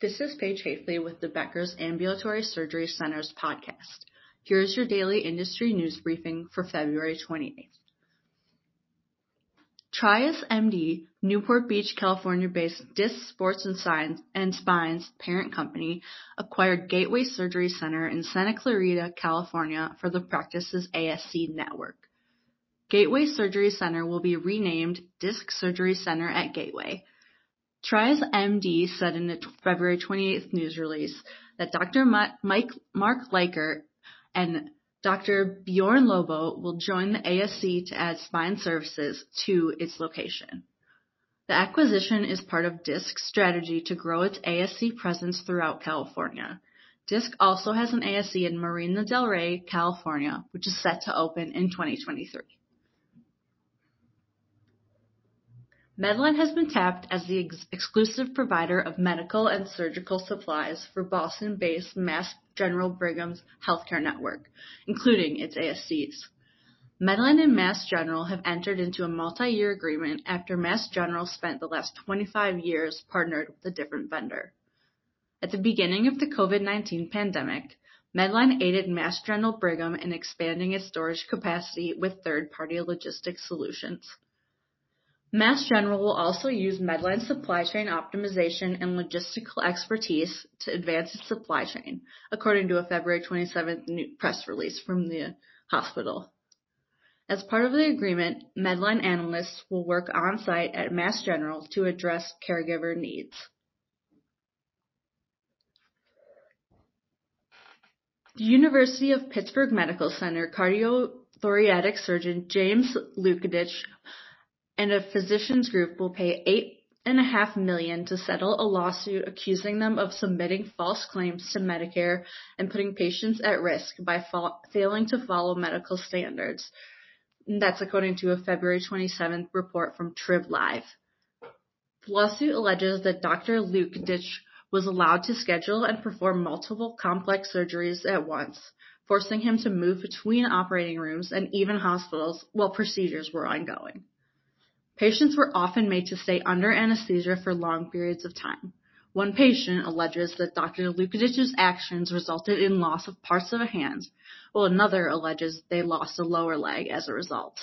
This is Paige Hafley with the Becker's Ambulatory Surgery Centers podcast. Here's your daily industry news briefing for February 28th. Trias MD, Newport Beach, California-based Disc Sports and Science and Spines parent company, acquired Gateway Surgery Center in Santa Clarita, California for the practice's ASC network. Gateway Surgery Center will be renamed Disc Surgery Center at Gateway. Trias MD said in a February 28th news release that Dr. Mike, Mark Liker and Dr. Bjorn Lobo will join the ASC to add spine services to its location. The acquisition is part of DISC's strategy to grow its ASC presence throughout California. DISC also has an ASC in Marina del Rey, California, which is set to open in 2023. Medline has been tapped as the ex- exclusive provider of medical and surgical supplies for Boston-based Mass General Brigham's healthcare network, including its ASCs. Medline and Mass General have entered into a multi-year agreement after Mass General spent the last 25 years partnered with a different vendor. At the beginning of the COVID-19 pandemic, Medline aided Mass General Brigham in expanding its storage capacity with third-party logistics solutions. Mass General will also use Medline's supply chain optimization and logistical expertise to advance its supply chain, according to a February 27th press release from the hospital. As part of the agreement, Medline analysts will work on site at Mass General to address caregiver needs. The University of Pittsburgh Medical Center cardiothoracic surgeon James Luketich and a physicians group will pay eight and a half million to settle a lawsuit accusing them of submitting false claims to Medicare and putting patients at risk by fa- failing to follow medical standards. And that's according to a February 27th report from TribLive. The lawsuit alleges that Dr. Luketich was allowed to schedule and perform multiple complex surgeries at once, forcing him to move between operating rooms and even hospitals while procedures were ongoing. Patients were often made to stay under anesthesia for long periods of time. One patient alleges that Dr. Luketich's actions resulted in loss of parts of a hand, while another alleges they lost a lower leg as a result.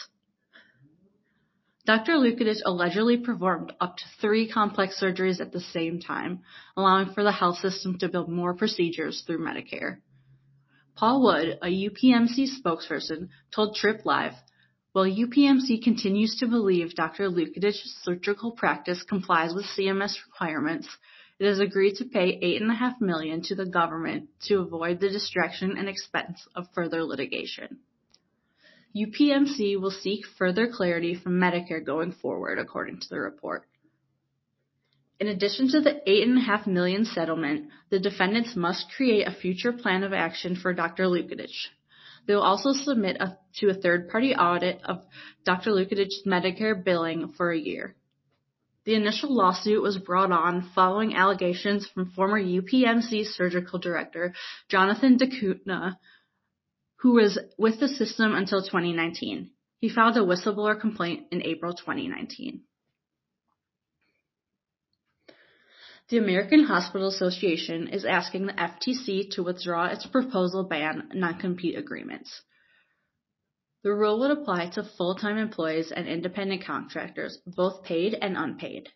Dr. Luketich allegedly performed up to three complex surgeries at the same time, allowing for the health system to build more procedures through Medicare. Paul Wood, a UPMC spokesperson, told TribLive while UPMC continues to believe Dr. Luketich's surgical practice complies with CMS requirements, it has agreed to pay 8.5 million to the government to avoid the distraction and expense of further litigation. UPMC will seek further clarity from Medicare going forward, according to the report. In addition to the 8.5 million settlement, the defendants must create a future plan of action for Dr. Luketich. They will also submit a, to a third-party audit of Dr. Luketich's Medicare billing for a year. The initial lawsuit was brought on following allegations from former UPMC surgical director Jonathan D'Cunha, who was with the system until 2019. He filed a whistleblower complaint in April 2019. The American Hospital Association is asking the FTC to withdraw its proposal ban non-compete agreements. The rule would apply to full-time employees and independent contractors, both paid and unpaid.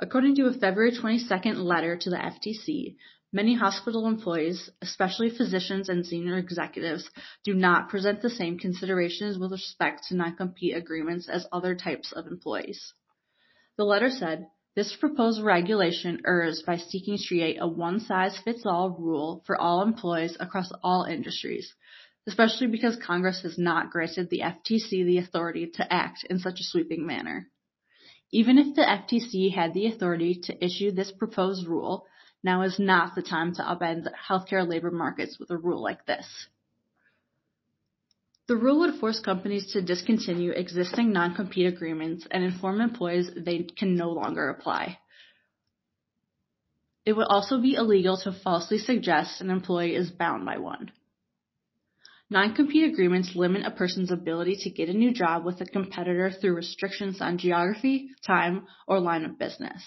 According to a February 22nd letter to the FTC, many hospital employees, especially physicians and senior executives, do not present the same considerations with respect to non-compete agreements as other types of employees. The letter said, this proposed regulation errs by seeking to create a one-size-fits-all rule for all employees across all industries, especially because Congress has not granted the FTC the authority to act in such a sweeping manner. Even if the FTC had the authority to issue this proposed rule, now is not the time to upend healthcare labor markets with a rule like this. The rule would force companies to discontinue existing non-compete agreements and inform employees they can no longer apply. It would also be illegal to falsely suggest an employee is bound by one. Non-compete agreements limit a person's ability to get a new job with a competitor through restrictions on geography, time, or line of business.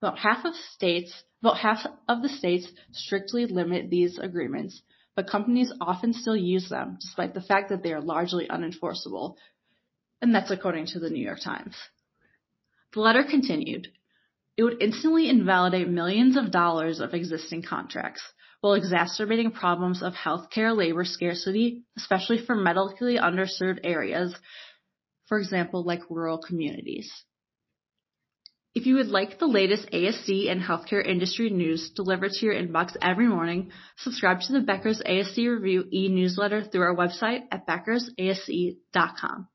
About half of states, about half of the states strictly limit these agreements, but companies often still use them despite the fact that they are largely unenforceable. And that's according to the New York Times. The letter continued. It would instantly invalidate millions of dollars of existing contracts while exacerbating problems of healthcare labor scarcity, especially for medically underserved areas, for example, like rural communities. If you would like the latest ASC and healthcare industry news delivered to your inbox every morning, subscribe to the Becker's ASC Review e-newsletter through our website at beckersasc.com.